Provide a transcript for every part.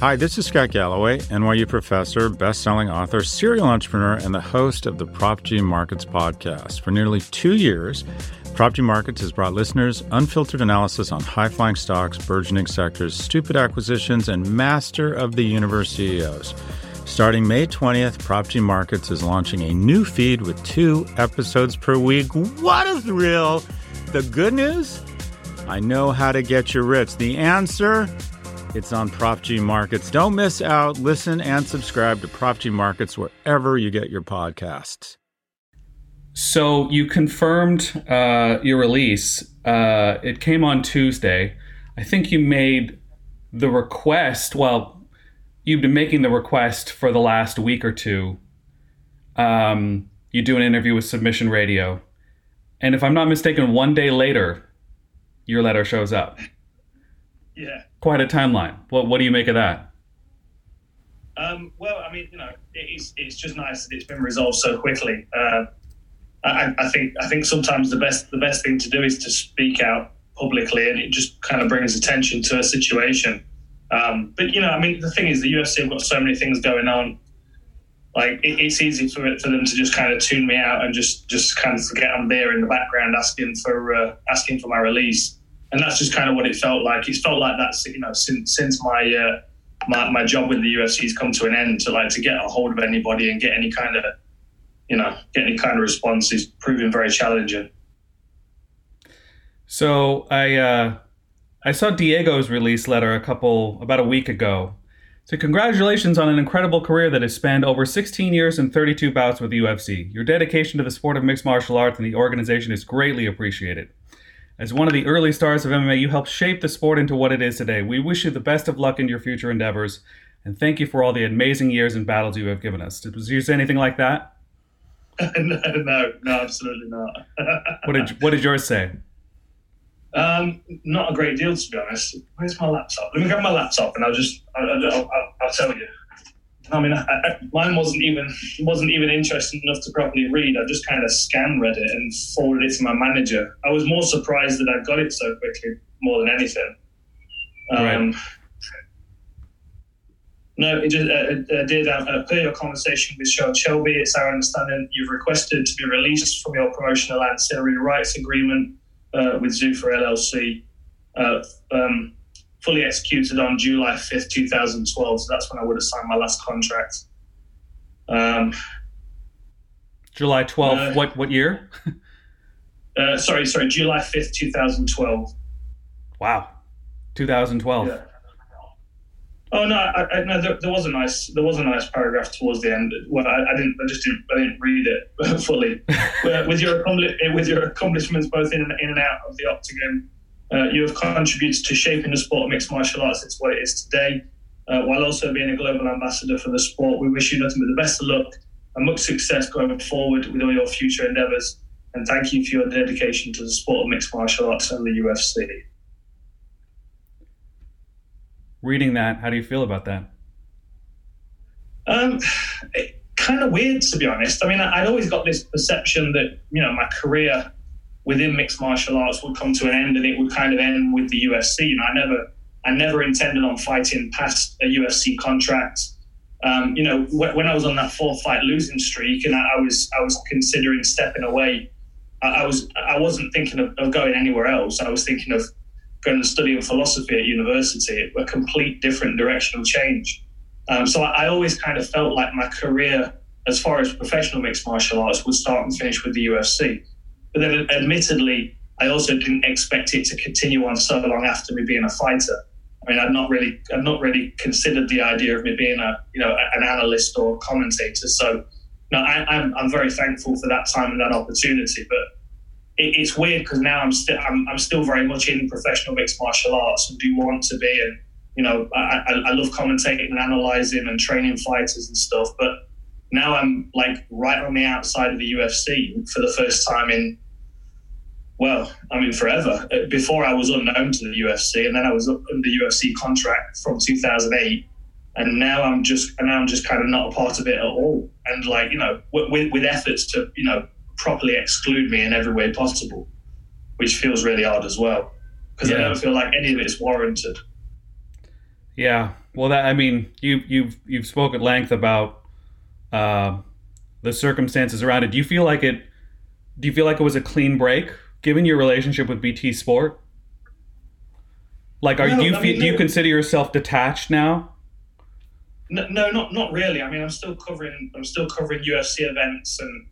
Hi, this is Scott Galloway, NYU professor, best-selling author, serial entrepreneur, and the host of the Prof G Markets podcast. For nearly two years, Prof G Markets has brought listeners unfiltered analysis on high-flying stocks, burgeoning sectors, stupid acquisitions, and master of the universe CEOs. Starting May 20th, Prof G Markets is launching a new feed with two episodes per week. What a thrill! The good news? I know how to get you rich. The answer? It's on Prof G Markets. Don't miss out. Listen and subscribe to Prof G Markets wherever you get your podcasts. So you confirmed uh, your release. Uh, it came on Tuesday. I think you made the request. Well, you've been making the request for the last week or two. Um, you do an interview with Submission Radio, and if I'm not mistaken, one day later, your letter shows up. Yeah quite a timeline. What what do you make of that? Um, well, I mean, you know, it's it's just nice that it's been resolved so quickly. Uh, I, I, think I think sometimes the best the best thing to do is to speak out publicly, and it just kind of brings attention to a situation. Um, but you know, I mean, the thing is, the UFC have got so many things going on. Like it, it's easy for for them to just kind of tune me out and just just kind of forget I'm there in the background asking for uh, asking for my release and that's just kind of what it felt like. It felt like that, you know, since since my uh, my, my job with the UFC has come to an end, to like to get a hold of anybody and get any kind of, you know, get any kind of response is proving very challenging. So I uh, I saw Diego's release letter a couple about a week ago. So congratulations on an incredible career that has spanned over 16 years and 32 bouts with the UFC. Your dedication to the sport of mixed martial arts and the organization is greatly appreciated. As one of the early stars of MMA, you helped shape the sport into what it is today. We wish you the best of luck in your future endeavors, and thank you for all the amazing years and battles you have given us. Did you say anything like that? no, no, no, absolutely not. what did What did yours say? Um, not a great deal, to be honest. Where's my laptop? Let me grab my laptop, and I'll just I'll, I'll, I'll tell you. I mean, I, I, mine wasn't even wasn't even interesting enough to properly read. I just kind of scan read it and forwarded it to my manager. I was more surprised that I got it so quickly, more than anything. Um, right. No, it just uh, uh, did. Uh, per your conversation with Sean Shelby, it's our understanding you've requested to be released from your promotional ancillary rights agreement uh, with Zuffa LLC. Uh, um, fully executed on July 5th, 2012. So that's when I would have signed my last contract. Um, July 12th, uh, what, what year? uh, sorry, sorry, July 5th, 2012. Wow. 2012. Yeah. Oh no, I, I, no. There, there, was a nice, there was a nice paragraph towards the end. Well, I, I didn't, I just didn't, I didn't read it fully. with your with your accomplishments both in and, in and out of the octagon, uh, you have contributed to shaping the sport of mixed martial arts into what it is today, uh, while also being a global ambassador for the sport. We wish you nothing but the best of luck and much success going forward with all your future endeavours. And thank you for your dedication to the sport of mixed martial arts and the UFC. Reading that, how do you feel about that? Um, kind of weird, to be honest. I mean, I'd always got this perception that you know my career within mixed martial arts would come to an end and it would kind of end with the UFC. You know, I never I never intended on fighting past a UFC contract. Um, you know, when I was on that four fight losing streak and I was I was considering stepping away, I, was I wasn't thinking of, of, going anywhere else. I was thinking of going and studying philosophy at university, a complete different directional change. Um, so I, I always kind of felt like my career, as far as professional mixed martial arts, would start and finish with the UFC. But then, admittedly, I also didn't expect it to continue on so long after me being a fighter. I mean, I'd not really, I'd not really considered the idea of me being a, you know, an analyst or commentator. So, no, I, am I'm, I'm very thankful for that time and that opportunity. But it, it's weird because now I'm still, I'm, I'm still very much in professional mixed martial arts and do want to be. And you know, I, I, I love commentating and analyzing and training fighters and stuff. But now I'm like right on the outside of the UFC for the first time in well, I mean, forever. Uh, before I was unknown to the UFC, and then I was under UFC contract from 2008, and now I'm just, and now I'm just kind of not a part of it at all. And like, you know, with, with efforts to, you know, properly exclude me in every way possible, which feels really odd as well, because yeah. I don't feel like any of it is warranted. Yeah, Well, that I mean, you you've you've spoke at length about uh, the circumstances around it. Do you feel like it? Do you feel like it was a clean break, given your relationship with BT Sport? Like, are no, you I mean, do you consider yourself detached now? No, no, not not really. I mean, I'm still covering I'm still covering UFC events, and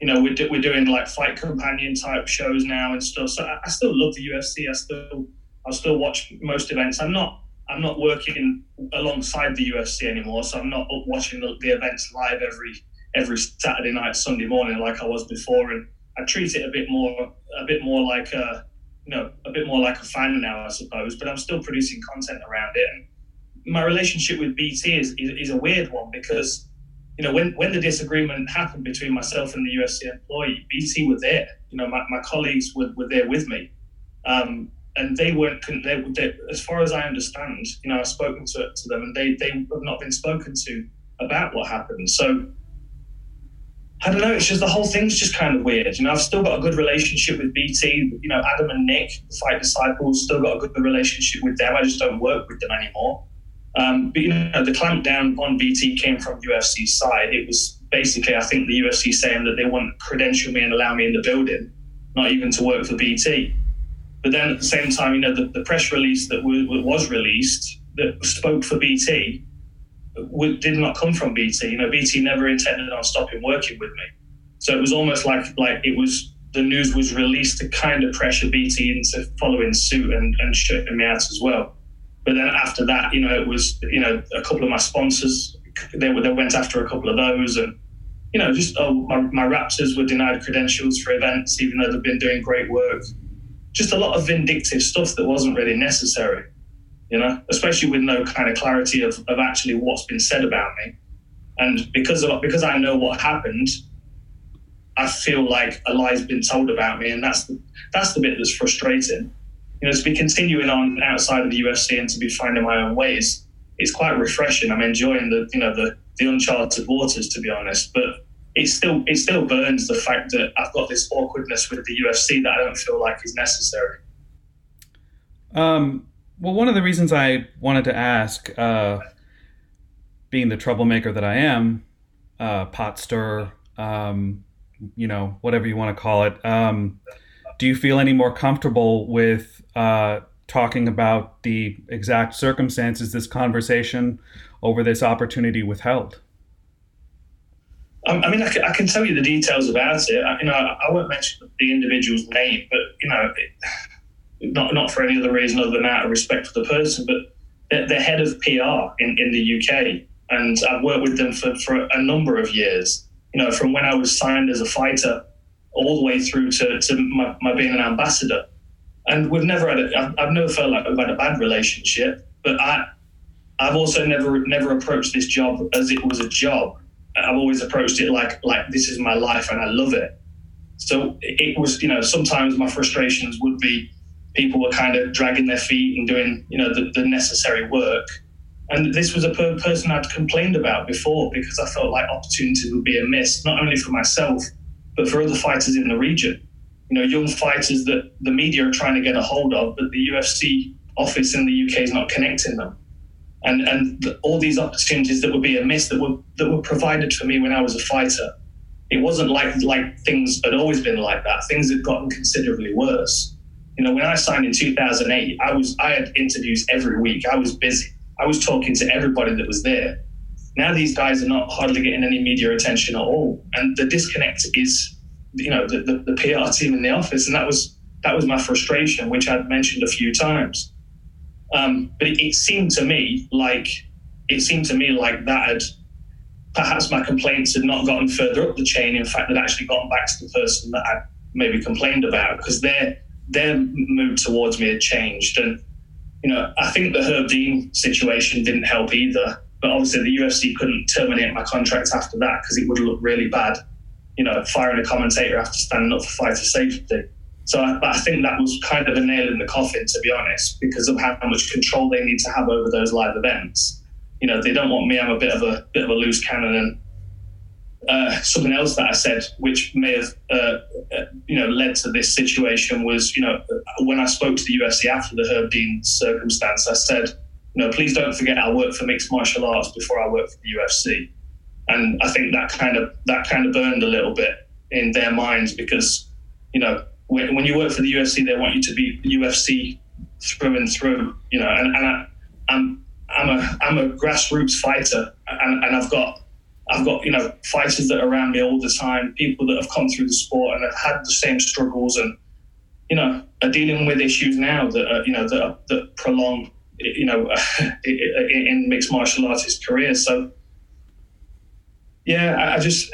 you know, we're do, we're doing like fight companion type shows now and stuff. So I, I still love the UFC. I still I still watch most events. I'm not I'm not working alongside the UFC anymore, so I'm not watching the, the events live every every Saturday night, Sunday morning like I was before, and I treat it a bit more a bit more like a you know a bit more like a fan now, I suppose. But I'm still producing content around it. And my relationship with BT is, is, is a weird one because you know when when the disagreement happened between myself and the UFC employee, BT were there. You know, my, my colleagues were, were there with me. Um, and they weren't, they, they, as far as I understand, you know, I've spoken to, to them and they, they have not been spoken to about what happened. So I don't know. It's just the whole thing's just kind of weird. You know, I've still got a good relationship with BT. You know, Adam and Nick, the Fight Disciples, still got a good relationship with them. I just don't work with them anymore. Um, but you know, the clampdown on BT came from UFC's side. It was basically, I think, the UFC saying that they wouldn't credential me and allow me in the building, not even to work for BT. But then at the same time, you know, the, the press release that was released that spoke for BT did not come from BT. You know, BT never intended on stopping working with me. So it was almost like like it was the news was released to kind of pressure BT into following suit and, and shutting me out as well. But then after that, you know, it was you know a couple of my sponsors they they went after a couple of those and you know just oh my, my Raptors were denied credentials for events even though they've been doing great work. Just a lot of vindictive stuff that wasn't really necessary you know, especially with no kind of clarity of, of actually what's been said about me. And because of, because I know what happened, I feel like a lie's been told about me, and that's the, that's the bit that's frustrating. You know, to be continuing on outside of the UFC and to be finding my own ways, it's quite refreshing. I'm enjoying the you know the the uncharted waters, to be honest. But it still it still burns the fact that I've got this awkwardness with the UFC that I don't feel like is necessary. Um, well, one of the reasons I wanted to ask, uh, being the troublemaker that I am, uh, pot stir, um, you know, whatever you want to call it, um, do you feel any more comfortable with uh, talking about the exact circumstances this conversation over this opportunity withheld? Um, I mean, I can, I can, tell you the details about it. I, you know, I won't mention the individual's name, but you know. It, not not for any other reason other than out of respect for the person, but they're, they're head of PR in, in the UK, and I've worked with them for, for a number of years. You know, from when I was signed as a fighter all the way through to, to my, my being an ambassador. And we've never had a, I've, I've never felt like we've had a bad relationship, but I, I've also never never approached this job as it was a job. I've always approached it like like this is my life and I love it. So it was, you know, sometimes my frustrations would be people were kind of dragging their feet and doing, you know, the, the necessary work. And this was a per- person I'd complained about before because I felt like opportunity would be a miss, not only for myself, but for other fighters in the region. You know, young fighters that the media are trying to get a hold of, but the UFC office in the UK is not connecting them. And, and the, all these opportunities that would be a miss that were, that were provided for me when I was a fighter. It wasn't like, like things had always been like that. Things had gotten considerably worse you know, when I signed in 2008, I was I had interviews every week. I was busy. I was talking to everybody that was there. Now these guys are not hardly getting any media attention at all, and the disconnect is, you know, the, the, the PR team in the office, and that was that was my frustration, which I'd mentioned a few times. Um, but it, it seemed to me like it seemed to me like that had perhaps my complaints had not gotten further up the chain. In fact, had actually gotten back to the person that I maybe complained about because they're their mood towards me had changed. And, you know, I think the Herb Dean situation didn't help either. But obviously, the UFC couldn't terminate my contract after that because it would look really bad, you know, firing a commentator after standing up for fighter safety. So I, I think that was kind of a nail in the coffin, to be honest, because of how much control they need to have over those live events. You know, they don't want me. I'm a bit of a bit of a loose cannon, and uh, something else that I said, which may have uh, uh, you know led to this situation, was you know when I spoke to the UFC after the Herb Dean circumstance, I said, you know, please don't forget I worked for mixed martial arts before I worked for the UFC, and I think that kind of that kind of burned a little bit in their minds because you know when, when you work for the UFC, they want you to be UFC through and through, you know, and, and I, I'm I'm a I'm a grassroots fighter, and, and I've got I've got you know fighters that are around me all the time, people that have come through the sport and have had the same struggles, and you know are dealing with issues now that are, you know that are, that prolong you know in mixed martial artist careers. So yeah, I just.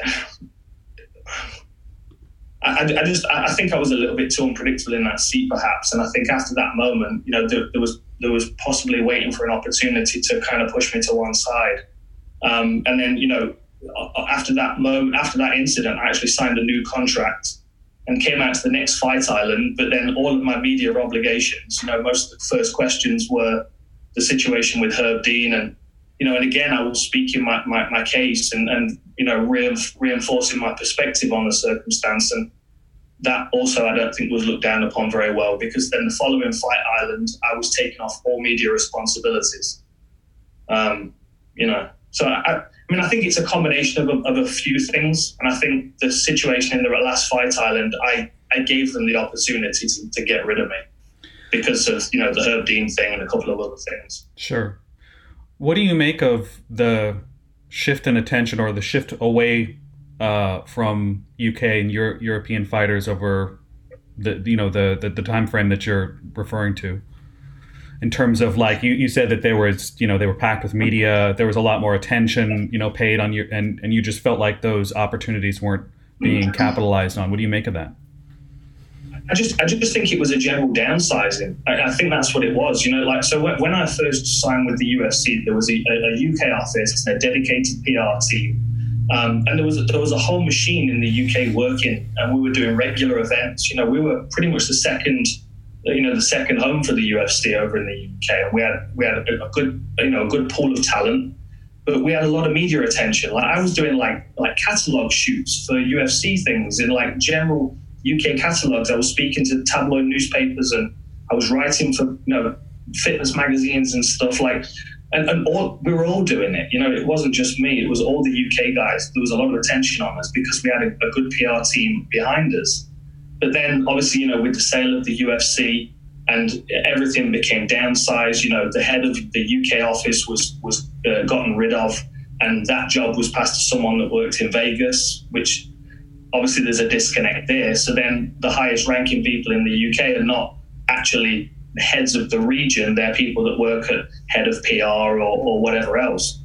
I, I, just I think I was a little bit too unpredictable in that seat, perhaps, and I think after that moment, you know, there, there was there was possibly waiting for an opportunity to kind of push me to one side, um, and then you know, after that moment, after that incident, I actually signed a new contract and came out to the next fight island. But then all of my media obligations, you know, most of the first questions were the situation with Herb Dean and you know, and again, I was speaking my, my, my case and, and, you know, reinforcing my perspective on the circumstance. And that also, I don't think, was looked down upon very well because then the following Fight Island, I was taking off all media responsibilities. Um, you know, so I, I mean, I think it's a combination of a, of a few things. And I think the situation in the last Fight Island, I, I gave them the opportunity to, to get rid of me because of, you know, the Herb Dean thing and a couple of other things. Sure. What do you make of the shift in attention or the shift away uh, from UK and Euro- European fighters over the you know the, the the time frame that you're referring to? In terms of like you, you said that there was you know they were packed with media, there was a lot more attention you know paid on you and and you just felt like those opportunities weren't being capitalized on. What do you make of that? I just I just think it was a general downsizing. I, I, think that's what it was. You know, like so when, when I first signed with the UFC, there was a, a UK office, and a dedicated PR team, um, and there was a, there was a whole machine in the UK working, and we were doing regular events. You know, we were pretty much the second, you know, the second home for the UFC over in the UK, and we had we had a, good you know a good pool of talent but we had a lot of media attention. Like I was doing like like catalog shoots for UFC things in like general UK catalogs. I was speaking to tabloid newspapers and I was writing for you know fitness magazines and stuff like. And, and all, we were all doing it. You know, it wasn't just me. It was all the UK guys. There was a lot of attention on us because we had a, a good PR team behind us. But then, obviously, you know, with the sale of the UFC, and everything became downsized. You know, the head of the UK office was was uh, gotten rid of, and that job was passed to someone that worked in Vegas, which obviously there's a disconnect there. So then the highest ranking people in the UK are not actually heads of the region. They're people that work at head of PR or, or whatever else.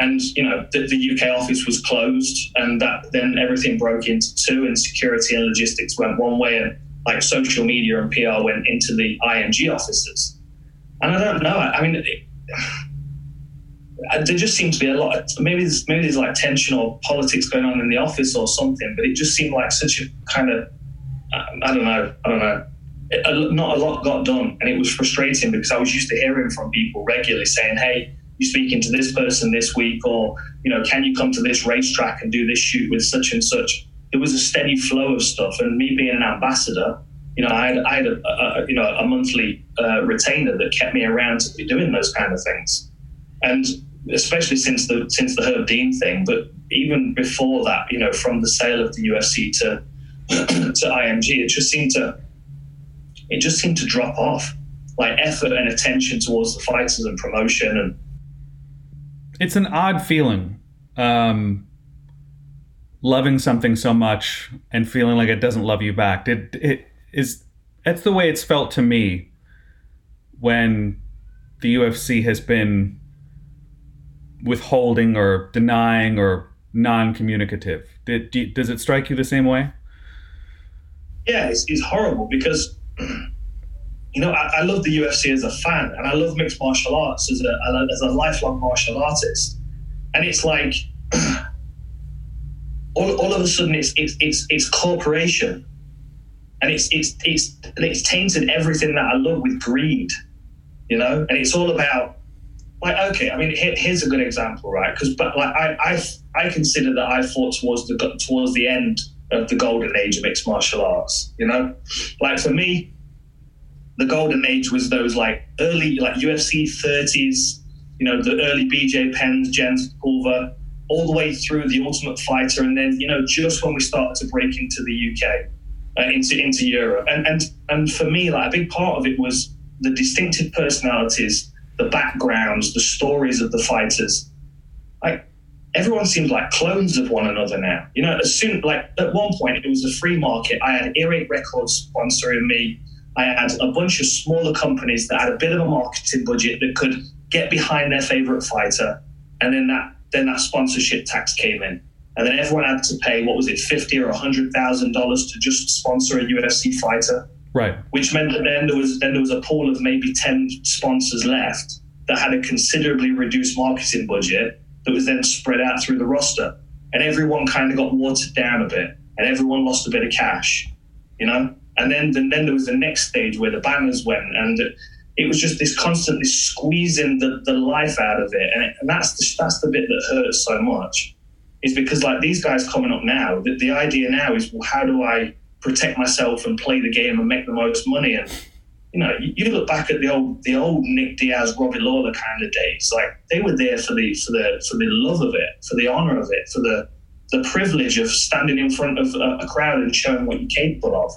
And you know the, the, UK office was closed, and that then everything broke into two, and security and logistics went one way, and like social media and PR went into the IMG offices. And I don't know. I mean, it, there just seemed to be a lot. Of, maybe there's maybe there's like tension or politics going on in the office or something. But it just seemed like such a kind of I don't know. I don't know. It, not a lot got done, and it was frustrating because I was used to hearing from people regularly saying, "Hey, you're speaking to this person this week," or you know, "Can you come to this racetrack and do this shoot with such and such?" It was a steady flow of stuff, and me being an ambassador, you know, I had, I had a, a you know a monthly uh, retainer that kept me around to be doing those kind of things, and especially since the since the Herb Dean thing, but even before that, you know, from the sale of the UFC to to IMG, it just seemed to it just seemed to drop off. Like effort and attention towards the fighters and promotion and it's an odd feeling. Um, loving something so much and feeling like it doesn't love you back. It it is that's the way it's felt to me when the UFC has been withholding or denying or non-communicative. Did, do, does it strike you the same way? Yeah, it's, it's horrible because you know I, I, love the UFC as a fan, and I love mixed martial arts as a as a lifelong martial artist, and it's like all, all of a sudden it's it's it's, it's corporation, and it's it's it's it's tainted everything that I love with greed, you know, and it's all about like okay, I mean, here, here's a good example, right? Because but like I, I I consider that I fought towards the towards the end of the golden age of mixed martial arts. You know, like for me, the golden age was those like early like UFC 30s, you know, the early BJ Penns, Jens Pulver, all the way through the Ultimate Fighter, and then you know just when we started to break into the UK, uh, into into Europe, and and and for me, like a big part of it was the distinctive personalities, the backgrounds, the stories of the fighters. Like everyone seems like clones of one another now. You know, as soon like at one point it was a free market. I had Earache Records sponsoring me. I had a bunch of smaller companies that had a bit of a marketing budget that could get behind their favorite fighter, and then that then that sponsorship tax came in. And then everyone had to pay what was it, fifty or hundred thousand dollars to just sponsor a UFC fighter. Right. Which meant that then there was then there was a pool of maybe ten sponsors left that had a considerably reduced marketing budget that was then spread out through the roster. And everyone kind of got watered down a bit and everyone lost a bit of cash, you know? And then, then, then there was the next stage where the banners went and it was just this constantly squeezing the, the life out of it. And, it, and that's, the, that's the bit that hurts so much is because like these guys coming up now, the, the idea now is, well, how do I protect myself and play the game and make the most money? And you know, you, look back at the old the old Nick Diaz, Robbie Lawler kind of days. Like they were there for the for the for the love of it, for the honor of it, for the the privilege of standing in front of a, a crowd and showing what you're capable of.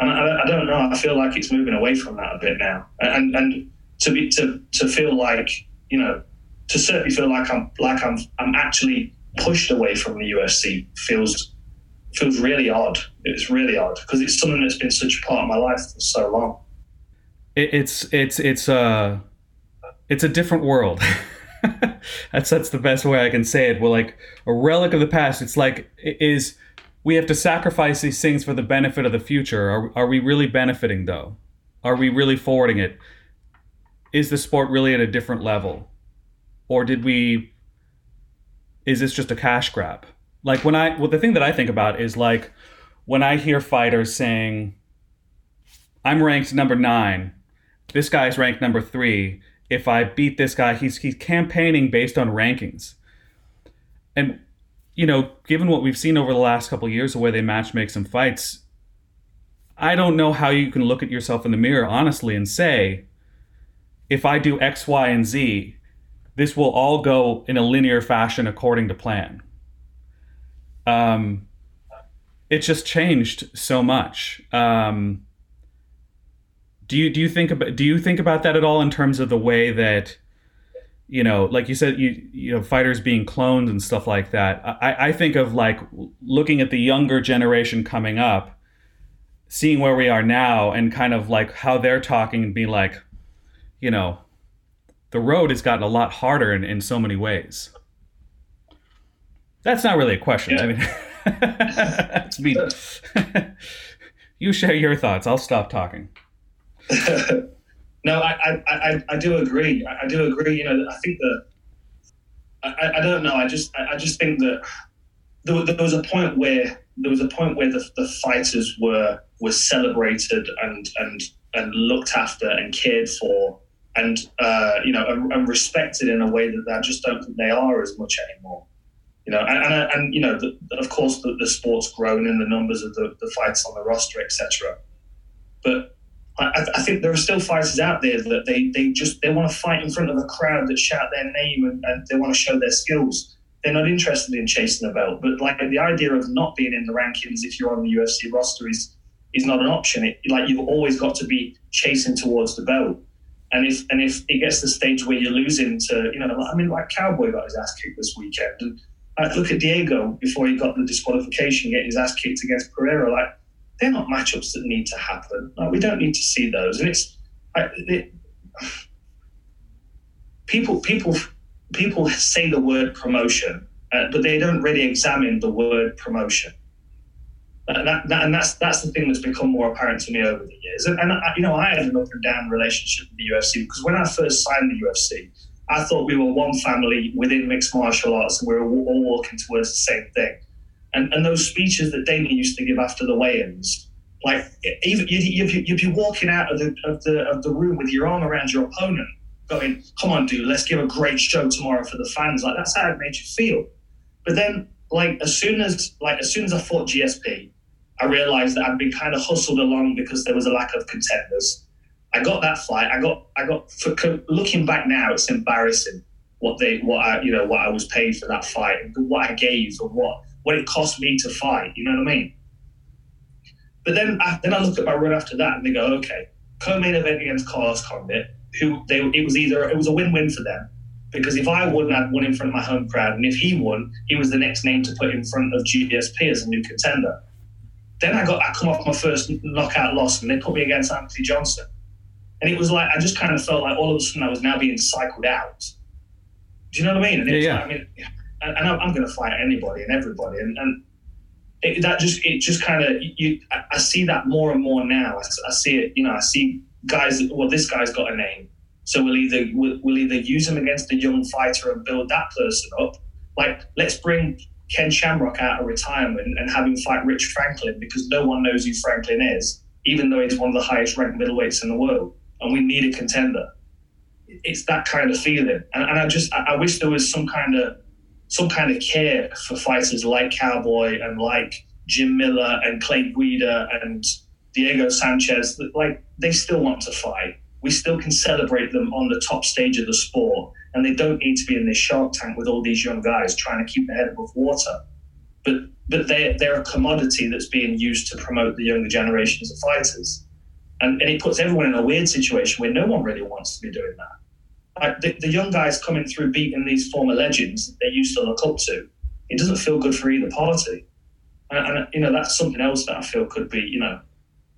And I, I, don't know. I feel like it's moving away from that a bit now. And and to be to to feel like you know to certainly feel like I'm like I'm I'm actually pushed away from the UFC feels feels really odd. It's really odd because it's something that's been such a part of my life for so long it, it's it's it's a uh, it's a different world. that's that's the best way I can say it. We're like a relic of the past. It's like it is we have to sacrifice these things for the benefit of the future. Are are we really benefiting though? Are we really forwarding it? Is the sport really at a different level? Or did we is this just a cash grab? Like when I well the thing that I think about is like when I hear fighters saying I'm ranked number 9 this guy's ranked number three. If I beat this guy, he's he's campaigning based on rankings. And you know, given what we've seen over the last couple years, the way they match make some fights, I don't know how you can look at yourself in the mirror honestly and say, if I do X, Y, and Z, this will all go in a linear fashion according to plan. Um, it's just changed so much. Um, do you do you think about do you think about that at all in terms of the way that you know, like you said, you you know, fighters being cloned and stuff like that. I, I think of like looking at the younger generation coming up, seeing where we are now, and kind of like how they're talking and being like, you know, the road has gotten a lot harder in, in so many ways. That's not really a question. Yeah. I mean, it's me. you share your thoughts. I'll stop talking. no, I, I, I, I, do agree. I, I, do agree. You know, I think that I, I don't know. I just I, just think that there, there, was a point where there was a point where the, the fighters were were celebrated and and and looked after and cared for and uh, you know and, and, respected in a way that I just don't think they are as much anymore. You know, and and, and you know, the, of course, the, the sport's grown in the numbers of the, the fights on the roster, etc. But I, I, think there are still fighters out there that they, they just they want to fight in front of a crowd that shout their name and, and they want to show their skills. They're not interested in chasing the belt. But like the idea of not being in the rankings if you're on the UFC roster is is not an option. It, like you've always got to be chasing towards the belt. And if and if it gets to the stage where you're losing to, you know, I mean, like Cowboy got his ass kicked this weekend, and look at Diego before he got the disqualification, getting his ass kicked against Pereira. Like they're not matchups that need to happen. We don't need to see those. And it's it, people people people say the word promotion, uh, but they don't really examine the word promotion. And, that, that, and that's that's the thing that's become more apparent to me over the years. And, and I, you know, I had an up and down relationship with the UFC because when I first signed the UFC, I thought we were one family within mixed martial arts and we were all working towards the same thing. And, and those speeches that Damian used to give after the weigh-ins, like even you'd, you'd, you'd be walking out of the, of the of the room with your arm around your opponent, going, "Come on, dude, let's give a great show tomorrow for the fans." Like that's how it made you feel. But then, like as soon as like as soon as I fought GSP, I realized that I'd been kind of hustled along because there was a lack of contenders. I got that fight. I got I got for, looking back now, it's embarrassing what they what I you know what I was paid for that fight, what I gave, or what what it cost me to fight. You know what I mean? But then I, then I look at my run after that and they go, okay, co-main event against Carlos Condit, who they it was either it was a win-win for them because if I won, I'd won in front of my home crowd, and if he won, he was the next name to put in front of GSP as a new contender. Then I got I come off my first knockout loss, and they put me against Anthony Johnson, and it was like I just kind of felt like all of a sudden I was now being cycled out. Do you know what I mean? And yeah, yeah. Like, I mean, and, and I'm going to fight anybody and everybody, and, and it, that just it just kind of you. I see that more and more now. I, I see it. You know, I see guys. Well, this guy's got a name so we'll either we'll, we'll either use him against a young fighter and build that person up. Like let's bring Ken Shamrock out of retirement and have him fight Rich Franklin because no one knows who Franklin is, even though he's one of the highest ranked middleweights in the world. And we need a contender. It's that kind of feeling. And, and I just I wish there was some kind of some kind of care for fighters like Cowboy and like Jim Miller and Clay Guida and Diego Sanchez. Like they still want to fight we still can celebrate them on the top stage of the sport. And they don't need to be in this shark tank with all these young guys trying to keep their head above water. But but they they're a commodity that's being used to promote the younger generations of fighters. And, and it puts everyone in a weird situation where no one really wants to be doing that. The, the young guys coming through beating these former legends they used to look up to, it doesn't feel good for either party. And, and you know, that's something else that I feel could be, you know,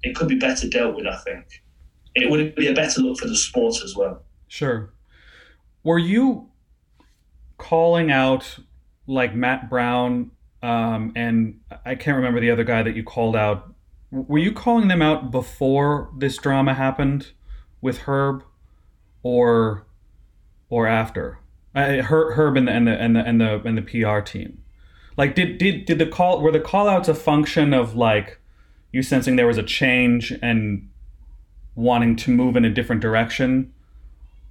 it could be better dealt with, I think it would be a better look for the sport as well. Sure. Were you calling out like Matt Brown um, and I can't remember the other guy that you called out? Were you calling them out before this drama happened with Herb, or or after? Uh, Herb and the and the and the and the and the PR team. Like, did did did the call were the call outs a function of like you sensing there was a change and wanting to move in a different direction,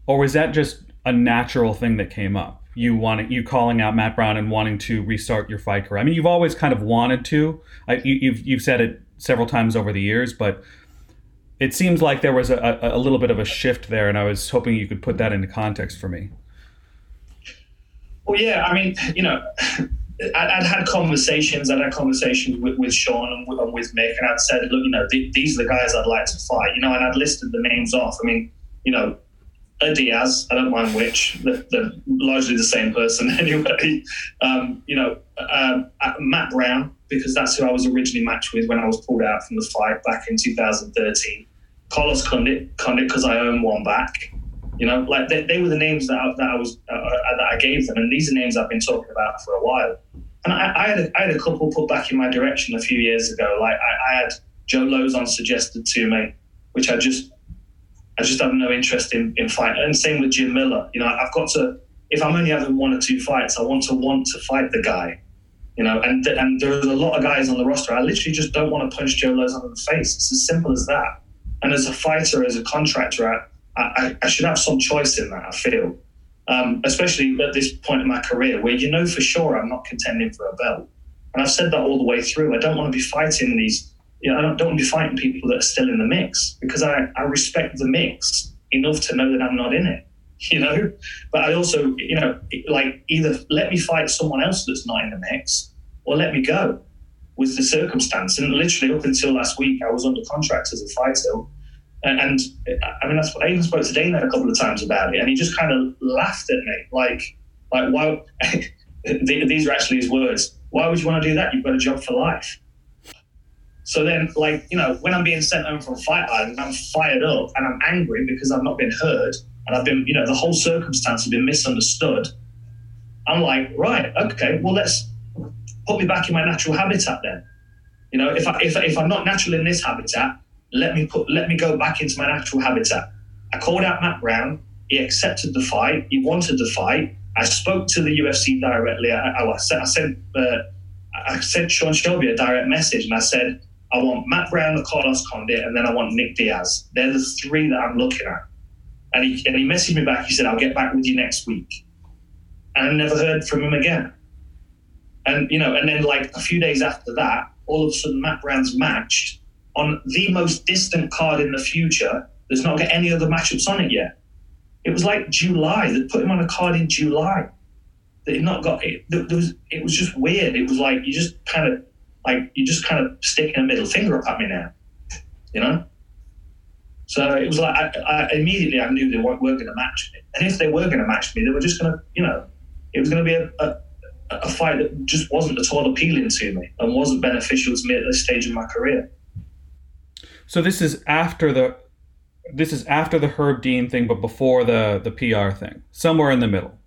or was that just a natural thing that came up? You wanting you calling out Matt Brown and wanting to restart your fight career. I mean, you've always kind of wanted to. I, you, you've you've said it several times over the years, but it seems like there was a, a, little bit of a shift there, and I was hoping you could put that into context for me. Well, yeah, I mean, you know, I'd, had conversations. I'd had conversations with, with Sean and with, and with, Mick, and I'd said, look, you know, th- these are the guys I'd like to fight. You know, and I'd listed the names off. I mean, you know, a Diaz, I don't mind which. They're, they're largely the same person anyway. Um, you know, um, uh, Matt Brown because that's who I was originally matched with when I was pulled out from the fight back in 2013. Carlos Condit, Condit because I own one back. You know, like they, they were the names that I, that I was uh, uh, that I gave them, and these are names I've been talking about for a while. And I, I, had a, I had a couple put back in my direction a few years ago. Like I, I had Joe Lauzon suggested to me, which I just I just have no interest in in fighting. And same with Jim Miller. You know, I've got to if I'm only having one or two fights, I want to want to fight the guy. You know, and and there's a lot of guys on the roster. I literally just don't want to punch Joe Lauzon in the face. It's as simple as that. And as a fighter, as a contractor, I, I, I should have some choice in that. I feel um, especially at this point in my career where you know for sure I'm not contending for a belt. And I've said that all the way through. I don't want to be fighting these, you know, I don't, don't want to be fighting people that are still in the mix because I, I respect the mix enough to know that I'm not in it, you know? But I also, you know, like either let me fight someone else that's not in the mix or let me go with the circumstance. And literally up until last week, I was under contract as a fighter and, and I mean, that's I even spoke to Dana a couple of times about it, and he just kind of laughed at me, like, like why? these are actually his words. Why would you want to do that? You've got a job for life. So then, like, you know, when I'm being sent home from Fight Island, I'm fired up and I'm angry because I've not been heard and I've been, you know, the whole circumstance has been misunderstood. I'm like, right, okay, well, let's put me back in my natural habitat then. You know, if I if, if I'm not natural in this habitat, let me put let me go back into my natural habitat. I called out Matt Brown. He accepted the fight. He wanted the fight. I spoke to the UFC directly. I, I, I sent I sent, uh, I sent Sean Shelby a direct message, and I said I want Matt Brown, the Carlos Condit, and then I want Nick Diaz. They're the three that I'm looking at. And he and he messaged me back. He said I'll get back with you next week. And I never heard from him again. And you know, and then like a few days after that, all of a sudden Matt Brown's matched on the most distant card in the future There's not got any other matchups on it yet. It was like July. They put him on a card in July. They not got it. There was. It was just weird. It was like you just kind of like you just kind of sticking a middle finger up at me now. You know. So it was like I, I immediately I knew they weren't, weren't going to match me, and if they were going to match me, they were just going to, you know, it was going to be a, a, a fight that just wasn't at all appealing to me and wasn't beneficial to me at this stage of my career. So this is after the this is after the Herb Dean thing, but before the the PR thing, somewhere in the middle.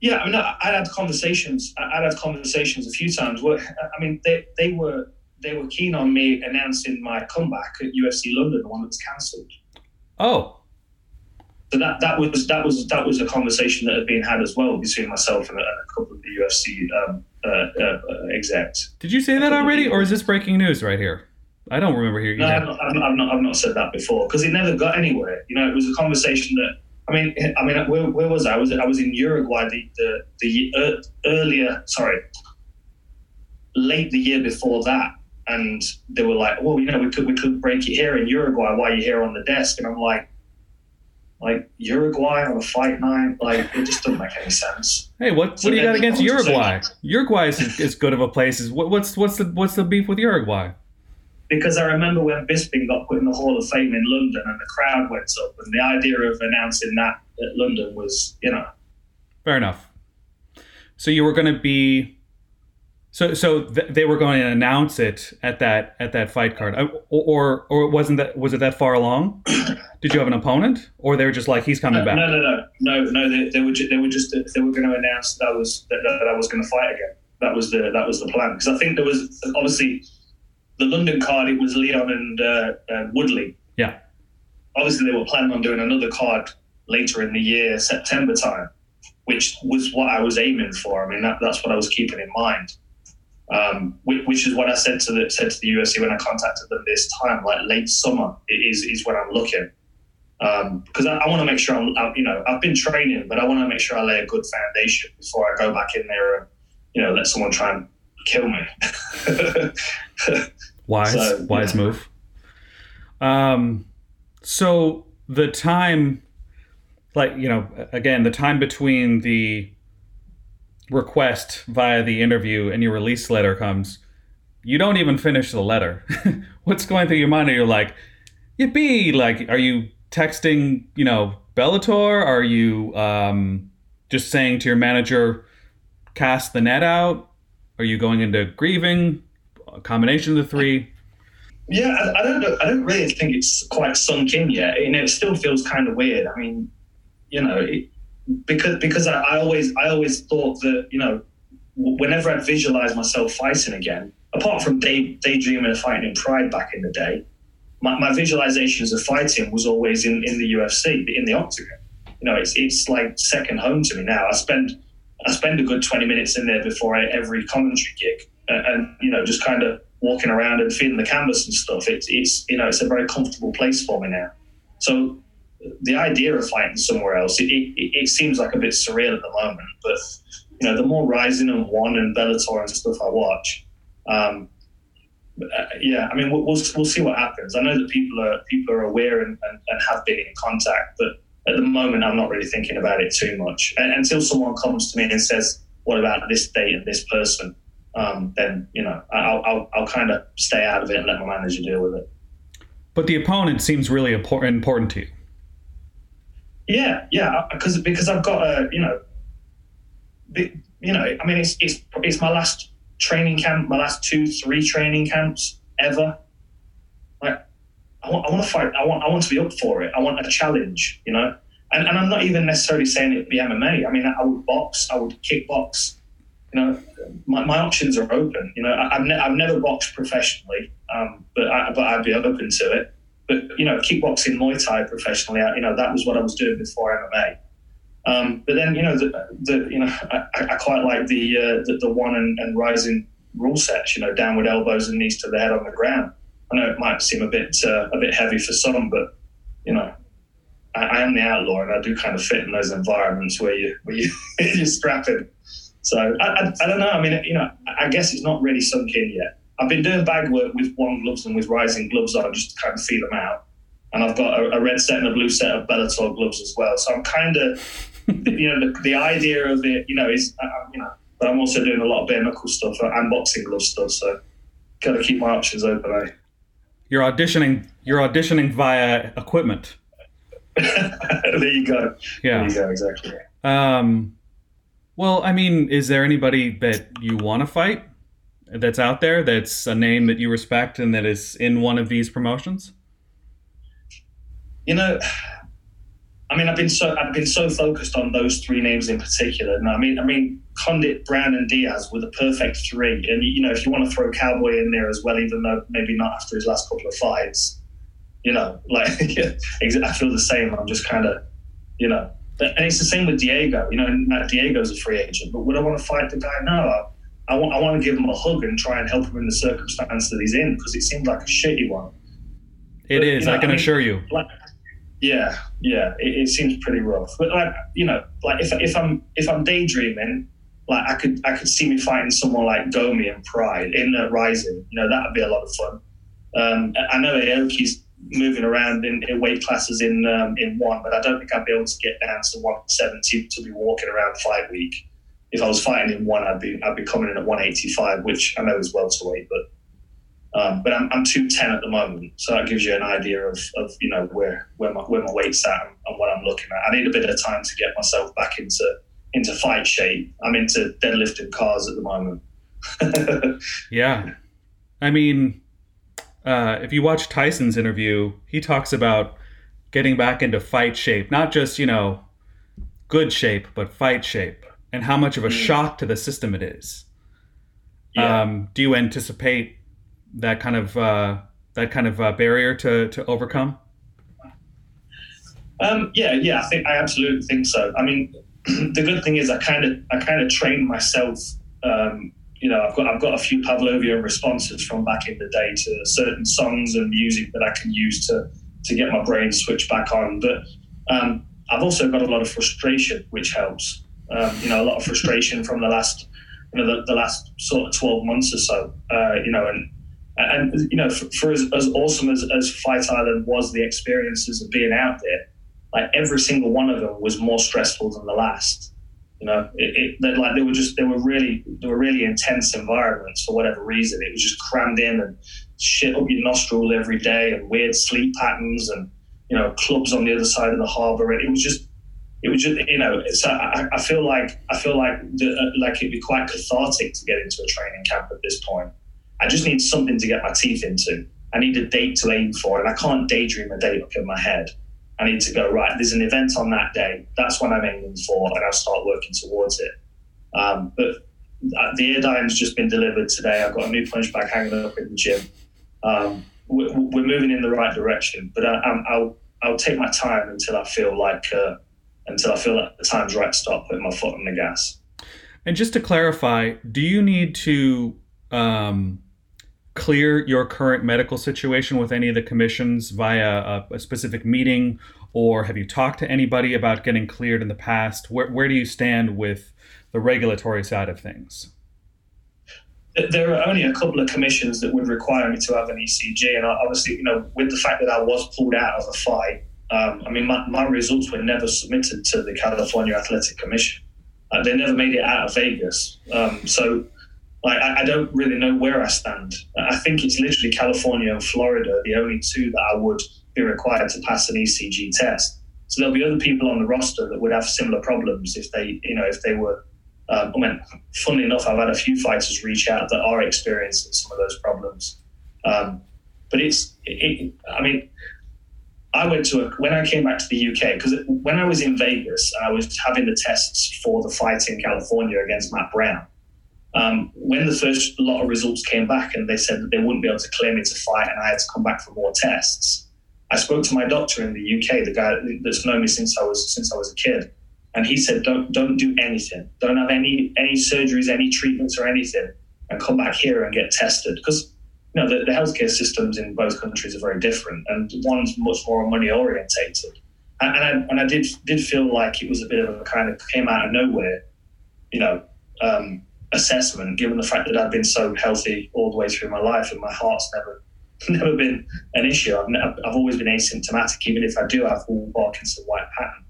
Yeah, I mean, I, had conversations. I'd had conversations a few times. Where I mean, they they were they were keen on me announcing my comeback at UFC London, the one that was cancelled. Oh. So that, that was that was that was a conversation that had been had as well between myself and a, and a couple of the UFC um, uh, uh, execs. Did you say that already, or is this breaking news right here? I don't remember hearing. No, I've not, I've, not, I've, not, I've not said that before because it never got anywhere. You know, it was a conversation that. I mean, I mean, where, where was I? I was I was in Uruguay the the, the uh, earlier, sorry, late the year before that, and they were like, "Well, you know, we could we could break it here in Uruguay while you're here on the desk," and I'm like, like Uruguay on a fight night, like it just doesn't make any sense. Hey, what so what do you got against Uruguay? Uruguay is as good of a place as what, what's what's the what's the beef with Uruguay? Because I remember when Bisping got put in the Hall of Fame in London and the crowd went up, and the idea of announcing that at London was, you know, fair enough. So you were going to be so, so th- they were going to announce it at that at that fight card, uh, or or wasn't that was it that far along? Did you have an opponent, or they were just like he's coming no, back? No, no, no, no, no. They, they were ju- they were just they were going to announce that I was that, that I was going to fight again. That was the that was the plan because I think there was obviously the London card. It was Leon and uh, uh, Woodley. Yeah. Obviously, they were planning on doing another card later in the year, September time, which was what I was aiming for. I mean, that, that's what I was keeping in mind um, which is what I said to the said to the UFC when I contacted them this time, like late summer is is when I'm looking um, because I, I want to make sure I'm, I, you know I've been training, but I want to make sure I lay a good foundation before I go back in there and you know let someone try and kill me. wise, so, wise yeah. move. Um, so the time, like you know, again, the time between the request via the interview and your release letter comes, you don't even finish the letter. What's going through your mind? Are you like, yippee? Like, are you texting, you know, Bellator? Are you um, just saying to your manager, cast the net out? Are you going into grieving? A combination of the three? Yeah, I, I don't know. I don't really think it's quite sunk in yet. You know, it still feels kind of weird. I mean, you know, because because I, I always I always thought that you know whenever I'd visualize myself fighting again, apart from day, daydreaming of fighting in Pride back in the day, my, my visualizations of fighting was always in, in the UFC, in the octagon. You know, it's it's like second home to me now. I spend I spend a good twenty minutes in there before I, every commentary gig, and, and you know, just kind of walking around and feeling the canvas and stuff. It's it's you know, it's a very comfortable place for me now. So the idea of fighting somewhere else, it, it, it, seems like a bit surreal at the moment. But you know, the more Rizin and One and Bellator and stuff I watch, um, uh, yeah, I mean, we'll, we'll, we'll see what happens. I know that people are people are aware and, and, and, have been in contact, but at the moment, I'm not really thinking about it too much. And, until someone comes to me and says, "What about this date and this person?" Um, then you know, I'll, I'll, I'll kind of stay out of it and let my manager deal with it. But the opponent seems really important important to you. Yeah, yeah, because because I've got a you know, you know, I mean, it's it's it's my last training camp, my last two three training camps ever. Like, I want I want to fight. I want I want to be up for it. I want a challenge, you know. And, and I'm not even necessarily saying it'd be MMA. I mean, I would box, I would kickbox. You know, my, my options are open. You know, I, have ne- I've never boxed professionally, um, but I, but I'd be open to it. But you know, kickboxing, Muay Thai professionally, you know, that was what I was doing before MMA. Um, but then you know, the, the you know, I, I quite like the, uh, the, the one and, and Rizin rule sets. You know, downward elbows and knees to the head on the ground. I know it might seem a bit uh, a bit heavy for some, but you know, I, I, am the outlaw, and I do kind of fit in those environments where you where you you're strapping. So I, I, I, don't know. I mean, you know, I guess it's not really sunk in yet. I've been doing bag work with one gloves and with Rizin gloves on just to kind of feel them out. and I've got a, a, red set and a blue set of Bellator gloves as well. So I'm kind of, you know, the, the, idea of it, you know, is uh, you know, but I'm also doing a lot of bare knuckle stuff and boxing glove stuff. So got to keep my options open. Eh? You're auditioning. You're auditioning via equipment. there you go. Yeah. There you go. Exactly. Um, well, I mean, is there anybody that you want to fight that's out there that's a name that you respect and that is in one of these promotions? You know, I mean, I've been so I've been so focused on those three names in particular. And I mean, I mean, Condit, Brown, and Diaz were the perfect three. And you know, if you want to throw Cowboy in there as well, even though maybe not after his last couple of fights, you know, like I feel the same. I'm just kind of, you know, and it's the same with Diego. You know, Diego's a free agent, but would I want to fight the guy? No. I, want, I want to give him a hug and try and help him in the circumstance that he's in because it seems like a shitty one. It but, is. You know, I can I mean, assure you. Like, yeah, yeah, it, it, seems pretty rough. But like, you know, like if, if I'm if I'm daydreaming, like I could I could see me fighting someone like Gomi and Pride in uh, Rizin. You know, that would be a lot of fun. Um, I know Aoki's moving around in, in weight classes in um, in one, but I don't think I'd be able to get down to 170 to be walking around fight week. If I was fighting in one, I'd be I'd be coming in at 185, which I know is welterweight, but um, but I'm, I'm 210 at the moment, so that gives you an idea of, of you know where where my where my weight's at and, what I'm looking at. I need a bit of time to get myself back into into fight shape. I'm into deadlifting cars at the moment. yeah, I mean, uh, if you watch Tyson's interview, he talks about getting back into fight shape, not just you know good shape, but fight shape, and how much of a mm. shock to the system it is. Yeah. Um, do you anticipate that kind of uh, that kind of uh, barrier to to overcome? Um, yeah, yeah, I think I absolutely think so. I mean, the good thing is I kind of I kind of trained myself. Um, you know, I've got I've got a few Pavlovian responses from back in the day to certain songs and music that I can use to to get my brain switched back on. But um, I've also got a lot of frustration, which helps. Um, you know, a lot of frustration from the last you know the, the last sort of twelve months or so. Uh, you know, and and you know, for, for as, as, awesome as, as Fight Island was, the experiences of being out there, like every single one of them was more stressful than the last. You know, it, it like they were just they were really they were really intense environments for whatever reason. It was just crammed in and shit up your nostrils every day and weird sleep patterns and you know clubs on the other side of the harbour. And it was just it was just you know so I, I feel like I feel like the, like it'd be quite cathartic to get into a training camp at this point I just need something to get my teeth into. I need a date to aim for, and I can't daydream a date up in my head. I need to go, right, there's an event on that day. That's what I'm aiming for, and I'll start working towards it. Um, but the air Airdyne's just been delivered today. I've got a new punch bag hanging up in the gym. Um, we're, we're, moving in the right direction, but I, will I'll take my time until I feel like uh, until I feel like the time's right to start putting my foot on the gas. And just to clarify, do you need to um, clear your current medical situation with any of the commissions via a, a, specific meeting, or have you talked to anybody about getting cleared in the past? Where, where do you stand with the regulatory side of things? There are only a couple of commissions that would require me to have an ECG, and obviously, you know, with the fact that I was pulled out of a fight, um, I mean, my, my, results were never submitted to the California Athletic Commission. Uh, they never made it out of Vegas. Um, so like I, I, don't really know where I stand. I think it's literally California and Florida, the only two that I would be required to pass an ECG test. So there'll be other people on the roster that would have similar problems if they, you know, if they were. Um, I mean, funnily enough, I've had a few fighters reach out that are experiencing some of those problems. Um, but it's, it, I mean, I went to a, when I came back to the UK because when I was in Vegas, I was having the tests for the fight in California against Matt Brown. Um, when the first lot of results came back and they said that they wouldn't be able to clear me to fight and I had to come back for more tests, I spoke to my doctor in the UK, the guy that's known me since I was since I was a kid, and he said, "Don't don't do anything. Don't have any any surgeries, any treatments, or anything, and come back here and get tested because." You know, the, the healthcare systems in both countries are very different, and one's much more money orientated. And, and, I, and I did did feel like it was a bit of a kind of came out of nowhere, you know, um, assessment, given the fact that I've been so healthy all the way through my life and my heart's never never been an issue. I've, I've always been asymptomatic, even if I do have Parkinson-White pattern.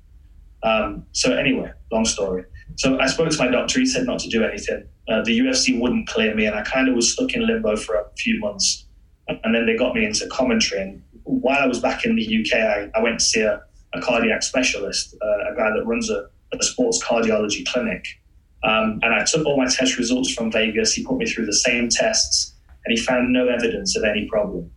Um, so anyway, long story. So I spoke to my doctor. He said not to do anything. Uh, the UFC wouldn't clear me, and I kind of was stuck in limbo for a few months. And then they got me into commentary. And while I was back in the UK, I, I went to see a, a cardiac specialist, uh, a guy that runs a, a sports cardiology clinic. Um, and I took all my test results from Vegas. He put me through the same tests, and he found no evidence of any problem.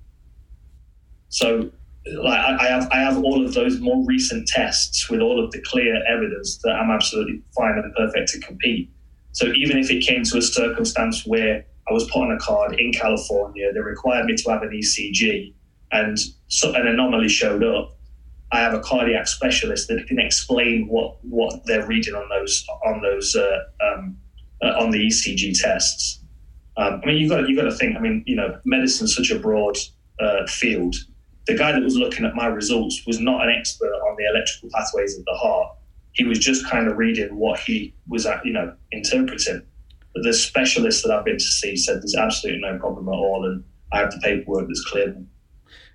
So, like, I, I have I have all of those more recent tests with all of the clear evidence that I'm absolutely fine and perfect to compete. So even if it came to a circumstance where I was put on a card in California, they required me to have an ECG, and so an anomaly showed up, I have a cardiac specialist that can explain what what they're reading on those on those uh, um, uh, on the ECG tests. Um, I mean, you've got you've got to think. I mean, you know, medicine's such a broad uh, field. The guy that was looking at my results was not an expert on the electrical pathways of the heart. He was just kind of reading what he was, uh, you know, interpreting. But the specialist that I've been to see said there's absolutely no problem at all, and I have the paperwork that's cleared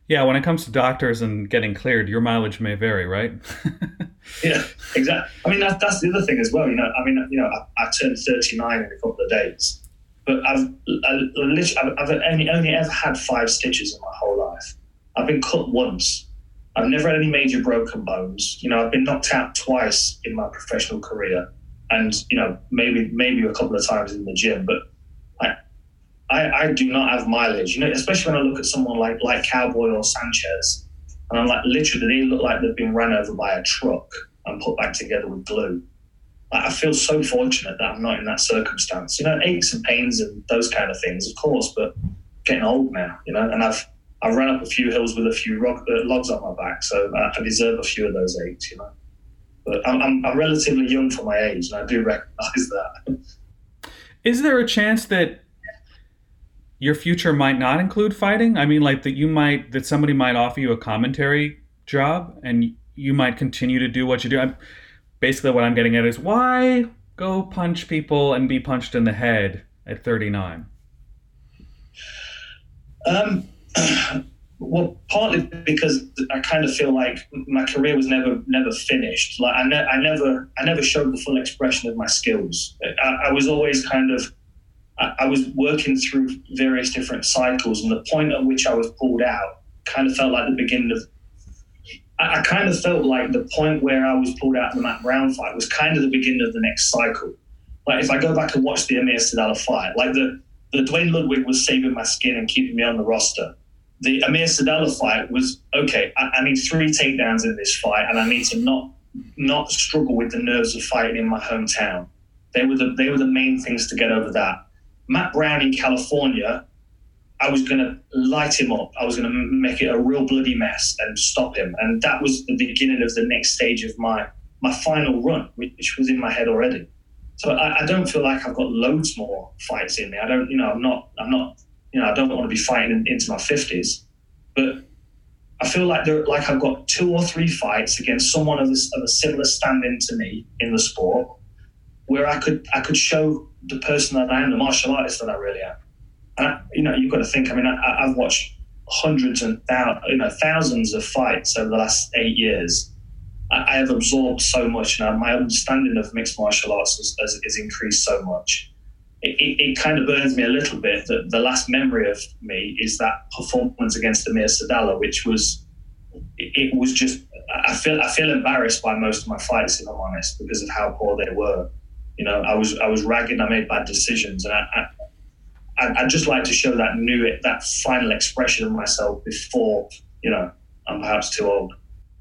yeah, when it comes to doctors and getting cleared, your mileage may vary, right? yeah, exactly. I mean, that, that's the other thing as well. You know, I mean, you know, I, I turned 39 in a couple of days, but I've, I, I've, I've only, only ever had five stitches in my whole life. I've been cut once. I've never had any major broken bones. You know, I've been knocked out twice in my professional career, and you know, maybe maybe a couple of times in the gym, but I, I do not have mileage. You know, especially when I look at someone like like Cowboy or Sanchez, and I'm like, literally, they look like they've been run over by a truck and put back together with glue. Like, I feel so fortunate that I'm not in that circumstance. You know, aches and pains and those kind of things, of course, but getting old now, you know, and I've I've run up a few hills with a few rock, uh, logs on my back, so I, I, deserve a few of those aches, you know. But I'm, I'm, I'm relatively young for my age, and I do recognise that. Is there a chance that your future might not include fighting? I mean, like that you might that somebody might offer you a commentary job and you might continue to do what you do. I'm, basically, what I'm getting at is why go punch people and be punched in the head at 39? Um, well, partly because I kind of feel like my career was never never finished. Like I, ne- I never I never showed the full expression of my skills. I, I was always kind of I, was working through various different cycles, and the point at which I was pulled out kind of felt like the beginning of. I, I kind of felt like the point where I was pulled out of the Matt Brown fight was kind of the beginning of the next cycle. Like if I go back and watch the Amir Sadollah fight, like the the Duane Ludwig was saving my skin and keeping me on the roster. The Amir Sadollah fight was okay. I, I need three takedowns in this fight, and I need to not not struggle with the nerves of fighting in my hometown. They were the they were the main things to get over that. Matt Brown in California, I was going to light him up. I was going to make it a real bloody mess and stop him. And that was the beginning of the next stage of my my final run, which was in my head already. So I, I don't feel like I've got loads more fights in me. I don't, you know, I'm not, I'm not, you know, I don't want to be fighting into my fifties, but I feel like there, like I've got two or three fights against someone of, this, of a similar standing to me in the sport, where I could, I could show the person that I am, the martial artist that I really am. And I, you know, you've got to think. I mean, I, have watched hundreds and thousands, you know, thousands of fights over the last eight years. I, I have absorbed so much, and my understanding of mixed martial arts has, has, has increased so much. It, it, kind of burns me a little bit that the last memory of me is that performance against Amir Sadollah, which was it, it was just I feel I feel embarrassed by most of my fights, if I'm honest, because of how poor they were. You know, I was I was ragged. I made bad decisions, and I, I I'd just like to show that new that final expression of myself before you know I'm perhaps too old.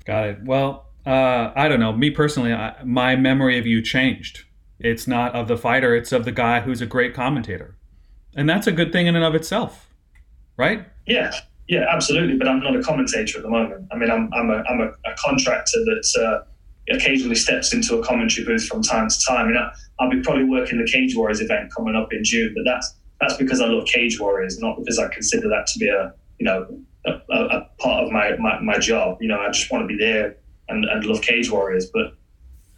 Got it. Well, uh, I don't know. Me personally, I, my memory of you changed. It's not of the fighter; it's of the guy who's a great commentator, and that's a good thing in and of itself, right? Yeah, yeah, absolutely. But I'm not a commentator at the moment. I mean, I'm I'm a I'm a, a contractor that Uh, occasionally steps into a commentary booth from time to time. You know, I'll be probably working the Cage Warriors event coming up in June, but that's that's because I love Cage Warriors, not because I consider that to be a you know a, a part of my, my, my job. You know, I just want to be there and, and love Cage Warriors. But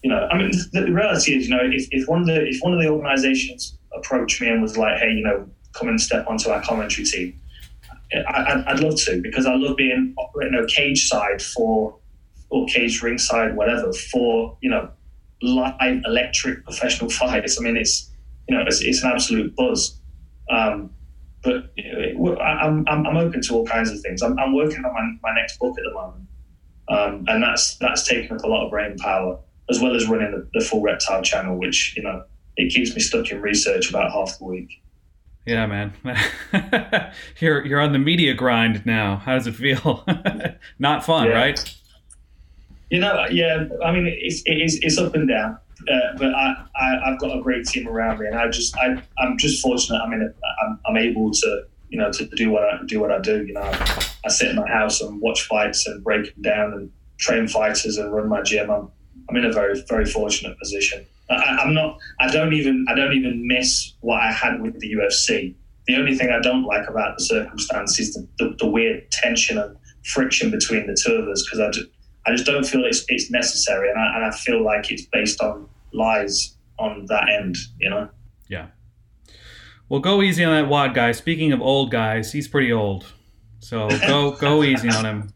you know, I mean, the, reality is, you know, if, if one of the if one of the organizations approached me and was like, hey, you know, come and step onto our commentary team, I, would love to because I love being you know cage side for or cage ringside whatever for you know live electric professional fights. I mean, it's you know it's, it's an absolute buzz. Um, but you know, I'm, I'm, I'm open to all kinds of things. I'm, I'm working on my, my next book at the moment, um, and that's that's taking up a lot of brain power as well as running the, the full reptile channel, which you know it keeps me stuck in research about half the week. Yeah, man. you're you're on the media grind now. How does it feel? Not fun, yeah. right? You know, yeah. I mean, it's it is it's up and down, uh, but I, I have got a great team around me, and I just I I'm just fortunate. I mean, I'm I'm able to you know to do what I do what I do. You know, I, I sit in my house and watch fights and break them down and train fighters and run my gym. I'm I'm in a very very fortunate position. I, am not. I don't even. I don't even miss what I had with the UFC. The only thing I don't like about the circumstance is the, the, the weird tension and friction between the two of us because I just, I just don't feel it's, it's necessary, and I, and I feel like it's based on lies on that end. You know. Yeah. Well, go easy on that Wad guy. Speaking of old guys, he's pretty old, so go go easy on him.